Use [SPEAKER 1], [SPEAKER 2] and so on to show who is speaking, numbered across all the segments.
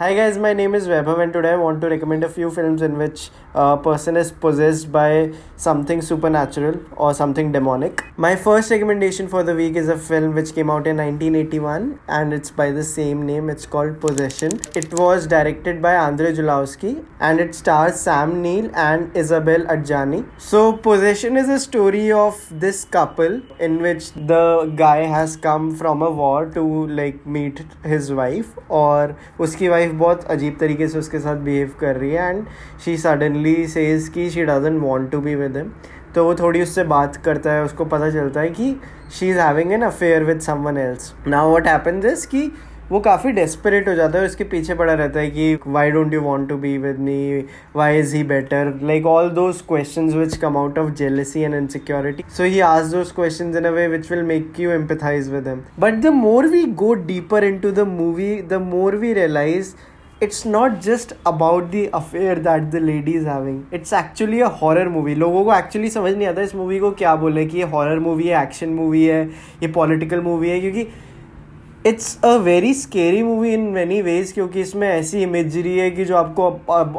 [SPEAKER 1] Hi guys, my name is Vaibhav and today I want to recommend a few films in which a person is possessed by something supernatural or something demonic. My first recommendation for the week is a film which came out in 1981 and it's by the same name. It's called Possession. It was directed by Andrei Julowski and it stars Sam Neill and Isabel Adjani. So Possession is a story of this couple in which the guy has come from a war to like meet his wife or uski wife wife बहुत अजीब तरीके से उसके साथ behave कर रही है and she suddenly says कि she doesn't want to be with him तो वो थोड़ी उससे बात करता है, उसको पता चलता है कि she is having an affair with someone else now what happens is कि वो काफ़ी डेस्परेट हो जाता है उसके पीछे पड़ा रहता है कि why don't you want to be with me why is he better like all those question which come out of jealousy and insecurity so he आज those question in a way which will make you empathise with him but the more we go deeper into the movie the more we realise it's not just about the affair that the is having. It's actually a horror movie. लोगों को actually समझ नहीं आता इस movie को क्या बोले कि ये हॉरर मूवी है एक्शन मूवी है, ये पॉलिटिकल मूवी है, क्योंकि it's a very scary movie in many ways क्योंकि इसमें ऐसी इमेजरी है कि जो आपको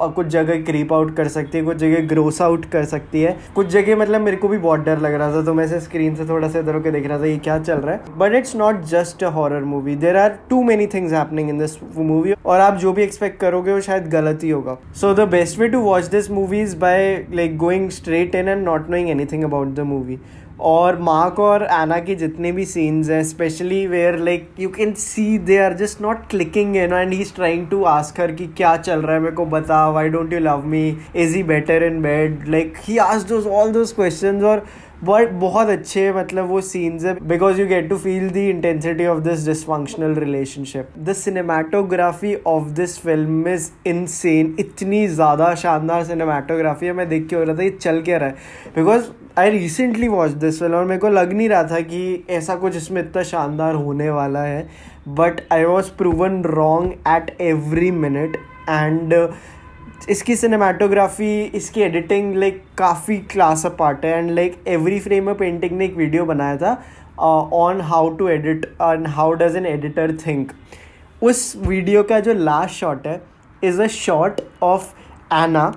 [SPEAKER 1] कुछ जगह क्रीप आउट कर सकती है, कुछ जगह ग्रोस आउट कर सकती है। कुछ जगह मतलब मेरे को भी बहुत डर लग रहा था तो मैं से स्क्रीन से थोड़ा सा इधर होकर देख रहा था, ये क्या चल रहा है। But it's not just a horror movie there are too many things happening in this movie और आप जो भी एक्सपेक्ट करोगे, वो शायद गलत ही होगा। So the best way to watch this movie is by like going straight in and not knowing anything about the movie और मार्क और एना के जितने भी सीन्स हैं specially where like you can see they are just not clicking in and he is trying to ask her कि क्या चल रहा है, मेरे को बता why don't you love me is he better in bed like he ask those all those question और but बहुत अच्छे मतलब वो सीन्स है because you get to feel the intensity of this dysfunctional relationship the cinematography of this film is insane इतनी ज़्यादा शानदार cinematography है, मैं देख के हो रहा था, ये चल के रहा है? Because I recently watch this film और मेरे को लग नहीं रहा था कि ऐसा कुछ इसमें इतना शानदार होने वाला है but I was proven wrong at every minute and इसकी सिनेमाटोग्राफी इसकी एडिटिंग लाइक काफ़ी क्लास अपार्ट है। And like every frame of painting ने एक वीडियो बनाया था on how to edit and how does an editor think उस video का जो लास्ट शॉट है is a shot of Anna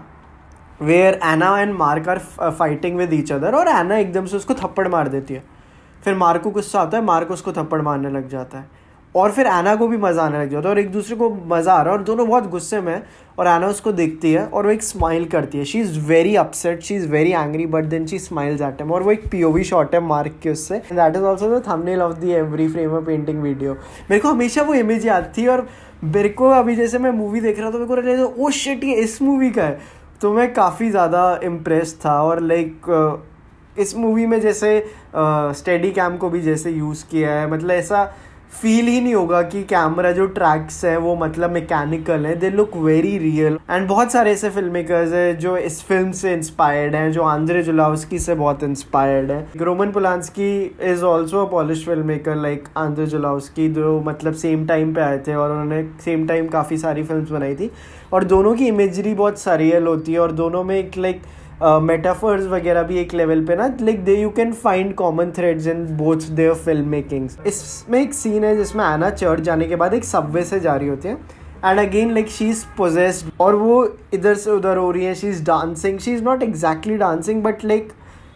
[SPEAKER 1] where Anna and Mark are fighting with each other और Anna एकदम से उसको थप्पड़ मार देती है। फिर मार्क गुस्सा आता है मार्क उसको थप्पड़ मारने लग जाता है। और फिर एना को भी मज़ा आने लग जाता है और एक दूसरे को मज़ा आ रहा है और दोनों बहुत गुस्से में और एना उसको देखती है और वो एक स्माइल करती है। She is very upset she is very angry but then she smiles at em और वो एक पीओवी शॉट है मार्क के उससे। That is also the thumbnail of the every frame of painting video मेरे को हमेशा वो इमेज याद थी और मेरे को अभी जैसे मैं मूवी देख रहा था, मेरे को रियलाइज़ ओ शिट ये इस मूवी का है। तो मैं काफ़ी ज़्यादा इम्प्रेस था और लाइक इस मूवी में जैसे स्टडी कैम को भी जैसे यूज़ किया है। मतलब ऐसा फील ही नहीं होगा कि कैमरा जो ट्रैक्स है वो मतलब मैकेनिकल है. They look very real and बहुत सारे ऐसे फ़िल्म मेकर्स है जो इस फ़िल्म से इंस्पायर्ड हैं, जो आंद्रे जुलावस्की से बहुत इंस्पायर्ड है. Roman Polanski is also a Polish film maker like Andrzej Zulawski, जो मतलब सेम टाइम पे आए थे और उन्होंने सेम टाइम काफ़ी सारी फ़िल्म बनाई थी. और दोनों की इमेजरी बहुत सरियल होती है और दोनों में एक लाइक मेटाफर्स वगैरह भी एक लेवल पे ना like they you can find common threads in both their film making इसमें एक सीन है जिसमें आना चर्च जाने के बाद एक सबवे से जा रही होती है and again like she is possessed और वो इधर से उधर हो रही है she is dancing she is not exactly dancing but like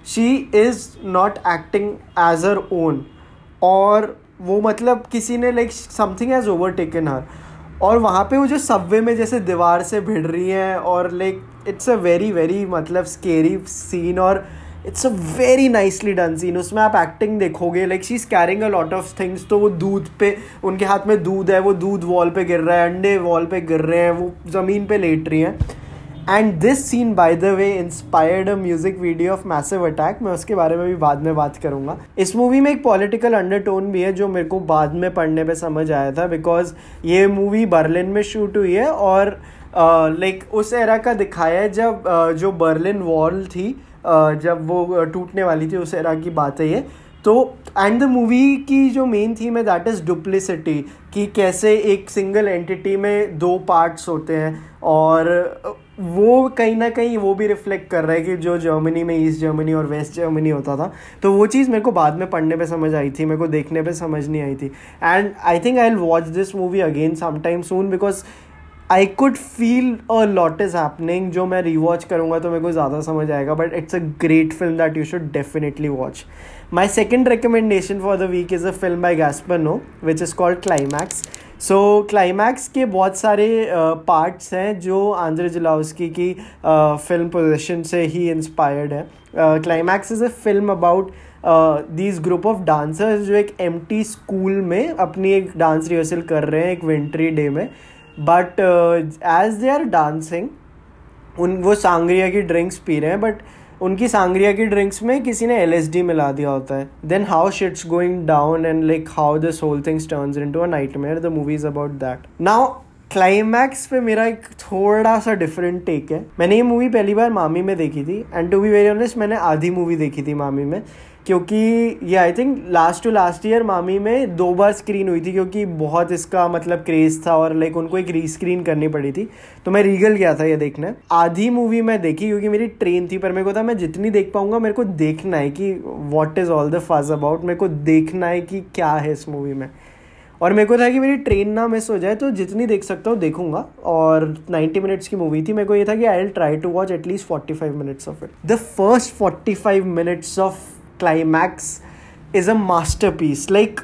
[SPEAKER 1] she is not acting as her own और वो मतलब किसी ने like something has overtaken her और वहाँ पे वो जो सबवे में जैसे दीवार से भिड़ रही हैं, और like it's a very very मतलब स्केरी सीन और it's a very nicely done scene उसमें आप एक्टिंग देखोगे like she is carrying a lot of things तो वो दूध पे, उनके हाथ में दूध है, वो दूध वॉल पे गिर रहा है, अंडे वॉल पे गिर रहे हैं, वो ज़मीन पे लेट रही हैं। And this scene by the way inspired a music video of Massive Attack मैं उसके बारे में भी बाद में बात करूँगा। इस मूवी में एक पॉलिटिकल अंडरटोन भी है, जो मेरे को बाद में पढ़ने पर समझ आया था बिकॉज़ ये मूवी बर्लिन में शूट हुई है और लाइक उस एरा का दिखाया है जब जो बर्लिन वॉल थी जब वो टूटने वाली थी, उस एरा की बात है। ये तो एंड द मूवी की जो मेन थीम है दैट इज़ डुप्लिसिटी कि कैसे एक सिंगल एंटिटी में दो पार्ट्स होते हैं, और वो कहीं ना कहीं वो भी रिफ्लेक्ट कर रहा है कि जो जर्मनी में ईस्ट जर्मनी और वेस्ट जर्मनी होता था। तो वो चीज़ मेरे को बाद में पढ़ने पे समझ आई थी, मेरे को देखने पे समझ नहीं आई थी। And I think I will watch this movie again some time soon because I could feel a lot is happening जो मैं रीवॉच करूँगा तो मेरे को ज़्यादा समझ आएगा but it's a great film that you should definitely watch my second recommendation for the week is a film by Gaspar Noe which is called Climax so Climax के बहुत सारे पार्ट्स uh, हैं जो आंध्र जिलाउस्की की फ़िल्म uh, पोजिशन से ही inspired है। Climax is a film about these group of dancers जो एक एम स्कूल में अपनी एक डांस रिहर्सल कर रहे हैं एक विंट्री डे में। But as they are dancing um, वो सांगरिया की ड्रिंक्स पी रहे हैं बट उनकी सांगरिया की ड्रिंक्स में किसी ने एल एस डी मिला दिया होता है। Then how shit's going down and like how this whole things turns into a nightmare the movie is about that now Climax पे मेरा एक थोड़ा सा डिफरेंट टेक है। मैंने ये मूवी पहली बार मामी में देखी थी and to be very honest मैंने आधी मूवी देखी थी मामी में। क्योंकि ये I think last to last year MAMI में दो बार स्क्रीन हुई थी क्योंकि बहुत इसका मतलब क्रेज़ था और लाइक उनको एक रीस्क्रीन करनी पड़ी थी। तो मैं रीगल गया था ये देखने। आधी मूवी मैं देखी क्योंकि मेरी ट्रेन थी, पर मेरे को था मैं जितनी देख पाऊँगा मेरे को देखना है कि what is all the fuss about मेरे को देखना है कि क्या है इस मूवी में। और मेरे को था कि मेरी ट्रेन ना मिस हो जाए तो जितनी देख सकता हूँ देखूँगा। और 90 मिनट्स की मूवी थी, मेरे को ये था कि I will try to watch at least 45 minutes of it the first 45 minutes of Climax is a masterpiece like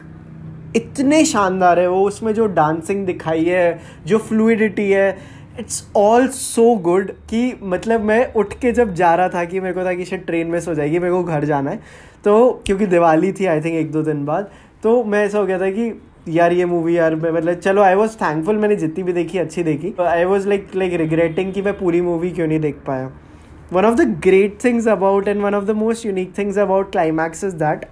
[SPEAKER 1] इतने शानदार है वो, उसमें जो डांसिंग दिखाई है, जो फ्लूडिटी है इट्स ऑल सो गुड कि मतलब मैं उठ के जब जा रहा था कि मेरे को था कि शायद ट्रेन मिस हो जाएगी, मेरे को घर जाना है तो क्योंकि दिवाली थी आई थिंक एक दो दिन बाद तो मैं ऐसा हो गया था कि यार ये मूवी यार, मैं मतलब चलो आई वॉज़ थैंकफुल मैंने जितनी भी देखी, अच्छी देखी I was like like regretting कि मैं पूरी मूवी क्यों नहीं देख पाया। one of the great things about and one of the most unique things about climax is that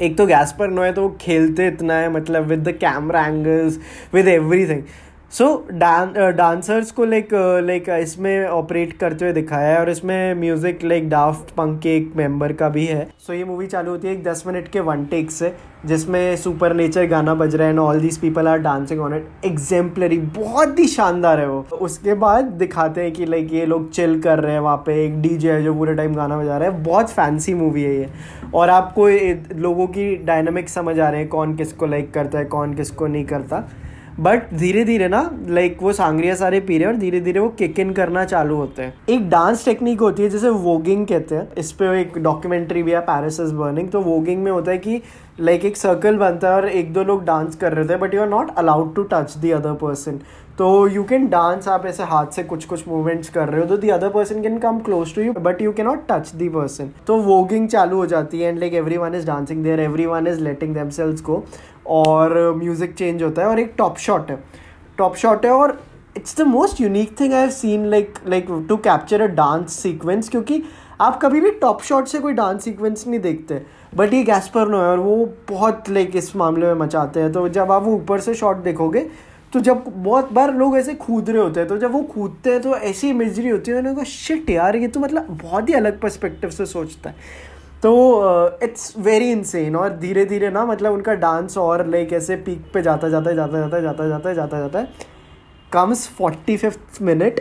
[SPEAKER 1] एक तो गैस पर नो है तो वो खेलते इतना है मतलब with the camera angles with everything so dancers को लाइक लाइक uh, इसमें ऑपरेट करते हुए दिखाया है और इसमें म्यूज़िक लाइक डाफ्ट पंक के एक मेंबर का भी है। सो so, ये मूवी चालू होती है एक दस मिनट के वन टेक से जिसमें सुपर नेचर गाना बज रहा है and all these people are dancing on it exemplary बहुत ही शानदार है वो। उसके बाद दिखाते हैं कि लाइक ये लोग चिल कर रहे हैं वहाँ पे एक डीजे है जो पूरे टाइम गाना बजा रहा है। बहुत फैंसी मूवी है ये। और आपको लोगों की डायनामिक समझ आ रहे हैं कौन किसको लाइक करता है कौन किसको नहीं करता। बट धीरे धीरे ना लाइक वो सांगरिया सारे पी रहे और धीरे धीरे वो किक इन करना चालू होते हैं। एक डांस टेक्निक होती है, जैसे वोगिंग कहते हैं। इस पर एक डॉक्यूमेंट्री भी है पैरिस इज़ बर्निंग तो वोगिंग में होता है कि लाइक एक सर्कल बनता है और एक दो लोग डांस कर रहे थे but you are not allowed to touch the other person तो यू कैन डांस आप ऐसे हाथ से कुछ कुछ मूवमेंट्स कर रहे हो तो the other person can come close to you but you can not touch the person तो वोगिंग चालू हो जाती है and like every one is dancing there every one is letting them selves को और म्यूज़िक चेंज होता है और एक टॉप शॉट है। टॉप शॉट है और it's the most unique thing I have seen like like to capture a dance sequence क्योंकि आप कभी भी टॉप शॉट से कोई डांस सीक्वेंस नहीं देखते। बट ये गैसपर नो है और वो बहुत लाइक इस मामले में मचाते हैं। तो जब आप वो ऊपर से शॉट देखोगे तो जब बहुत बार लोग ऐसे कूद रहे होते हैं तो जब वो कूदते हैं तो ऐसी इमेजरी होती है, उन्होंने कहा शिट यार, ये तो मतलब बहुत ही अलग पर्सपेक्टिव से सोचता है। तो इट्स वेरी इंसेन और धीरे धीरे ना मतलब उनका डांस और लाइक ऐसे पीक पे जाता जाता जाता जाता जाता जाता जाता जाता है comes forty fifth minute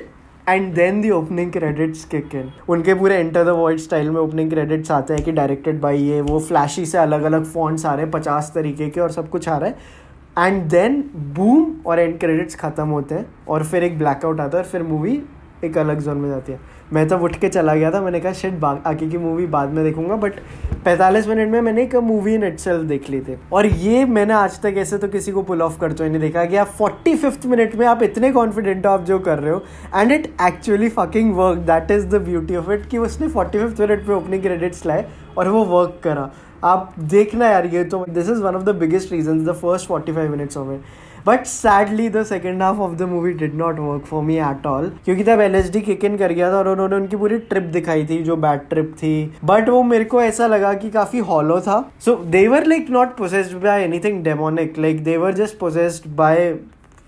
[SPEAKER 1] and then the opening credits kick in उनके पूरे एंटर द वर्ल्ड स्टाइल में ओपनिंग क्रेडिट्स आते हैं कि डायरेक्टेड बाई ये, वो फ्लैशी से अलग अलग फॉन्ट्स आ रहे हैं, पचास तरीके के और सब कुछ आ रहा है। एंड देन बूम और एंड क्रेडिट्स ख़त्म होते हैं, और फिर एक ब्लैकआउट आता है, और फिर मूवी एक अलग जोन में जाती है। मैं तो उठ के चला गया था, मैंने कहा शेट आगे की मूवी बाद में देखूँगा बट 45 मिनट में मैंने एक मूवी इन इट देख ली थी। और ये मैंने आज तक ऐसे तो किसी को पुल ऑफ़ करते हुए नहीं देखा। कि आप फोर्टी फिफ्थ मिनट में आप इतने कॉन्फिडेंट हो आप जो कर रहे हो and it actually fucking work that is the beauty of it कि उसने फोर्टी फिफ्थ मिनट में ओपनिंग क्रेडिट्स लाए और वो वर्क करा। आप देखना यार, ये तो this is one of the biggest reason the first forty five minutes of it but sadly the second half of the movie did not work for me at all क्योंकि तब L H D kick in कर गया था और उन्होंने उनकी पूरी trip दिखाई थी, जो बैड ट्रिप थी। बट वो मेरे को ऐसा लगा कि काफ़ी हॉलो था। So they're like not possessed by anything demonic like they're just possessed by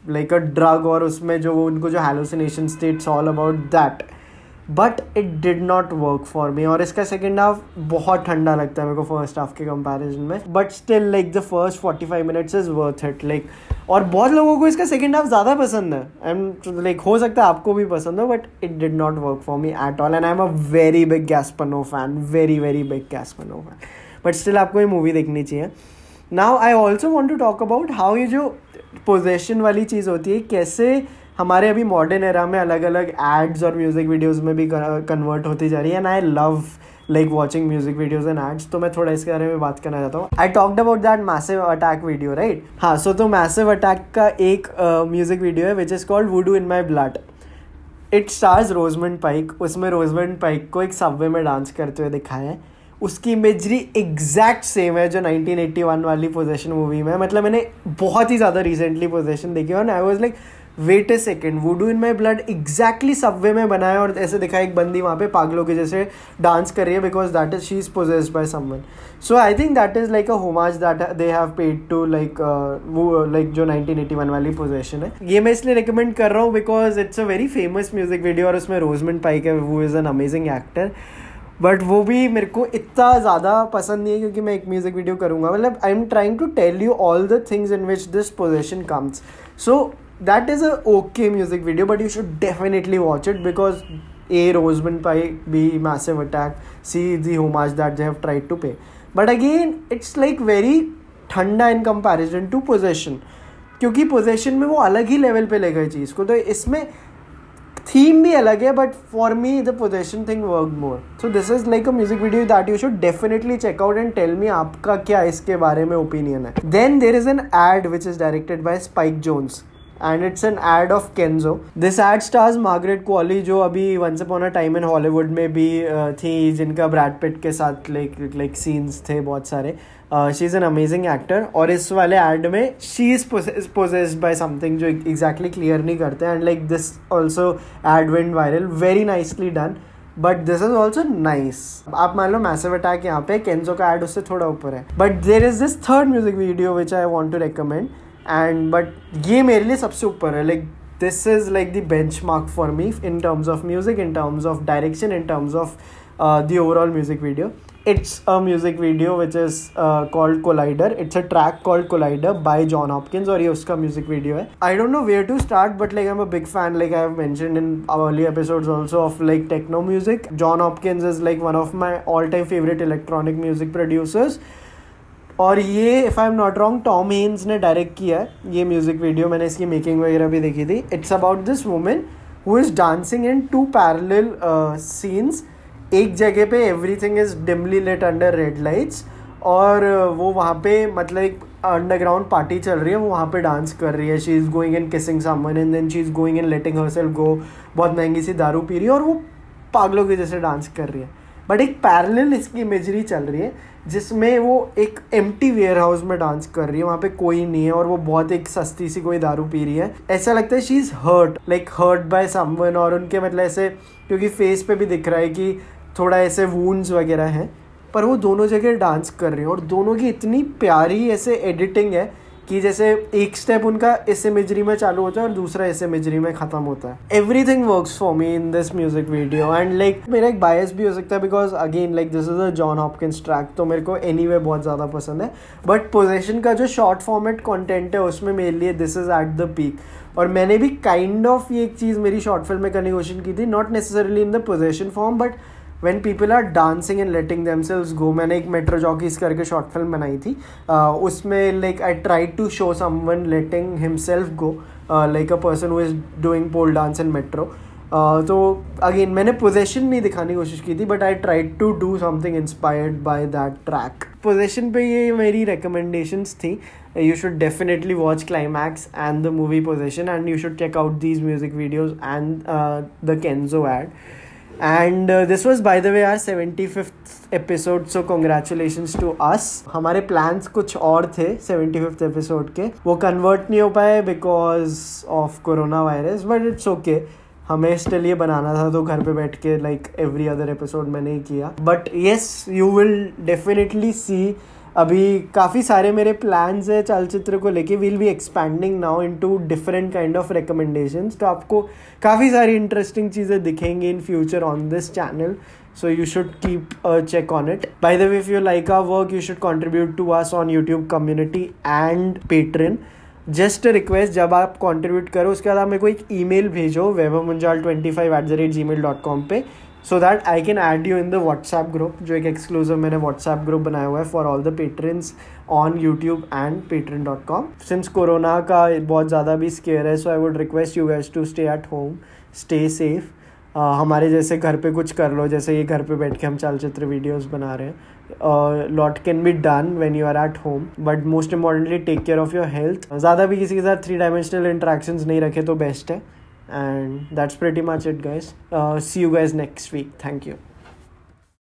[SPEAKER 1] like a drug और उसमें जो उनको जो hallucination states all about that but it did not work for me और इसका सेकेंड हाफ़ बहुत ठंडा लगता है मेरे को फ़र्स्ट हाफ़ के कंपैरिजन में. But still like the first forty five minutes is worth it like और बहुत लोगों को इसका सेकेंड हाफ़ ज़्यादा पसंद है. एंड लाइक हो सकता है आपको भी पसंद हो but it did not work for me at all and I am a very big Gaspar Noe fan very very big Gaspar Noe fan but still आपको ये मूवी देखनी चाहिए. Now I also want to talk about how ये जो possession वाली चीज़ होती है, कैसे हमारे अभी मॉडर्न एरा में अलग अलग एड्स और म्यूज़िक वीडियोस में भी कन्वर्ट होती जा रही है and I love like watching music videos and ads तो मैं थोड़ा इसके बारे में बात करना चाहता हूँ। I talked about that Massive Attack video right हाँ सो तो मैसिव अटैक का एक म्यूज़िक uh, वीडियो है which is called voodoo in my blood it stars Rosamund Pike उसमें रोजमेंट पाइक को एक सबवे में डांस करते हुए दिखाया है। उसकी इमेजरी एग्जैक्ट सेम है जो 1981 वाली पोजेशन मूवी में मतलब मैंने बहुत ही ज़्यादा रिसेंटली पोजेशन देखी और I was like wait a second voodoo in my blood exactly subway में बनाया और ऐसे दिखा एक बंदी वहाँ पे पागलों के जैसे डांस कर रही है because that is she is possessed by someone so I think that is like a homage that they have paid to like वो लाइक जो 1981 वाली पोजेशन है. ये मैं इसलिए रिकमेंड कर रहा हूँ because it's a very famous music video और उसमें रोजमेंट पाइक है वो is an amazing actor but वो भी मेरे को इतना ज़्यादा पसंद नहीं है क्योंकि मैं एक म्यूज़िक वीडियो करूँगा। मतलब I am trying to tell you all the things in which this possession comes so that is a okay music video, but you should definitely watch it because a roseman pie b, massive attack, c the homage that they have tried to pay. But again, it's like very ठंडा in comparison to possession क्योंकि possession में वो अलग ही level पे ले गए चीज़ को तो इसमें थीम भी अलग है but for me the possession thing work more so this is like a music video that you should definitely check out and tell me आपका क्या इसके बारे में ओपिनियन है then there is an ad which is directed by Spike Jonze and it's an ad of Kenzo this ad stars Margaret Qualley जो अभी once upon a time in Hollywood में भी थी, जिनका ब्रैड पिट के साथ like like scenes थे बहुत सारे. She is an amazing actor और इस वाले एड में she is possessed by something जो एग्जैक्टली क्लियर नहीं करते and like this also ad went viral very nicely done but this is also nice आप मान लो मैसिव अटैक यहाँ पे केंजो का एड उससे थोड़ा ऊपर है. But there is this third music video which I want to recommend and but ये मेरे लिए सबसे ऊपर है like this is like the benchmark for me in terms of music in terms of direction in terms of the overall music video it's a music video which is called Collider it's a track called Collider by Jon Hopkins और ये उसका music video है. I don't know where to start but like I am a big fan like I have mention in early episode also of like techno music Jon Hopkins is like one of my all time favourite electronic music producers और ये if I am not wrong Tom Haines ने direct किया है ये music video मैंने इसकी making वगैरह भी देखी थी. It's about this women who is dancing in two parallel scenes एक जगह पे everything is dimly lit under red lights और वो वहाँ पे मतलब एक अंडरग्राउंड पार्टी चल रही है. वो वहाँ पे डांस कर रही है. She is going in kissing someone and then she is going in letting herself go बहुत महँगी सी दारू पी रही है और वो पागलों की जैसे डांस कर रही है. बट एक पैरेलल इसकी इमेजरी चल रही है. जिसमें वो एक एम टी वेयर हाउस में डांस कर रही है, वहाँ पे कोई नहीं है और वो बहुत एक सस्ती सी कोई दारू पी रही है। ऐसा लगता है she is hurt like hurt by someone और उनके मतलब ऐसे, क्योंकि फेस पे भी दिख रहा है कि थोड़ा ऐसे वूंड्स वगैरह हैं। पर वो दोनों जगह डांस कर रहे हैं और दोनों की इतनी प्यारी ऐसे एडिटिंग है कि जैसे एक स्टेप उनका इस इमेजरी में चालू होता है और दूसरा इस इमेजरी में खत्म होता है। Everything work for me in this music video and like मेरा एक बायस भी हो सकता है because again like this is a Jon Hopkins track तो मेरे को एनी वे बहुत ज़्यादा पसंद है। बट पोजेशन का जो शॉर्ट फॉर्मेट कॉन्टेंट है, उसमें मेरे लिए this is at the peak और मैंने भी काइंड kind ऑफ़ of ये एक चीज़ मेरी शॉर्ट फ़िल्म में करने की कोशिश की थी not necessarily in the possession form but when people are dancing and letting themselves go मैंने एक मेट्रो जॉकीज करके शॉर्ट फ़िल्म बनाई थी। uh, उसमें like I try to show someone letting himself go like a person who is doing pole dance in metro तो again मैंने possession नहीं दिखाने की कोशिश की थी but I try to do something inspired by that track possession पे ये मेरी रिकमेंडेशंस थी you should definitely watch climax and the movie possession and you should check out these music videos and the kenzo ad. And this was by the way our seventy fifth episode so congratulation to us हमारे plans कुछ और थे seventy fifth episode के। वो convert नहीं हो पाए because of corona virus but it's okay हमें स्टिल ये बनाना था तो घर पे बैठ के लाइक एवरी अदर एपिसोड मैंने ही किया। But yes you will definitely see अभी काफ़ी सारे मेरे प्लान्स है चलचित्र को लेके। Will be expanding now into different kind of recommendation तो आपको काफ़ी सारी इंटरेस्टिंग चीज़ें दिखेंगी in future on this channel so you should keep a check on it. By the way, if you like our work, you should contribute to us on youtube community and just request जब आप contribute करो, उसके बाद आप मेरे को एक email भेजो, Vaibhav Munjal twenty five at the rate Gmail dot com पर so that I can add you in the WhatsApp group जो एक एक्सक्लूसिव मैंने व्हाट्सएप ग्रुप बनाया हुआ है for all the patrons on YouTube and Patreon dot com since corona का बहुत ज़्यादा भी स्केयर है so I would request you guys to stay at home stay safe हमारे जैसे घर पे कुछ कर लो, जैसे ये घर पे बैठ के हम चलचित्र वीडियोस बना रहे हैं। Lot can be done when you are at home but most importantly take care of your health ज़्यादा भी किसी के साथ थ्री डायमेंशनल इंट्रैक्शन नहीं रखे तो बेस्ट है। And that's pretty much it guys. Uh, see you guys next week. Thank you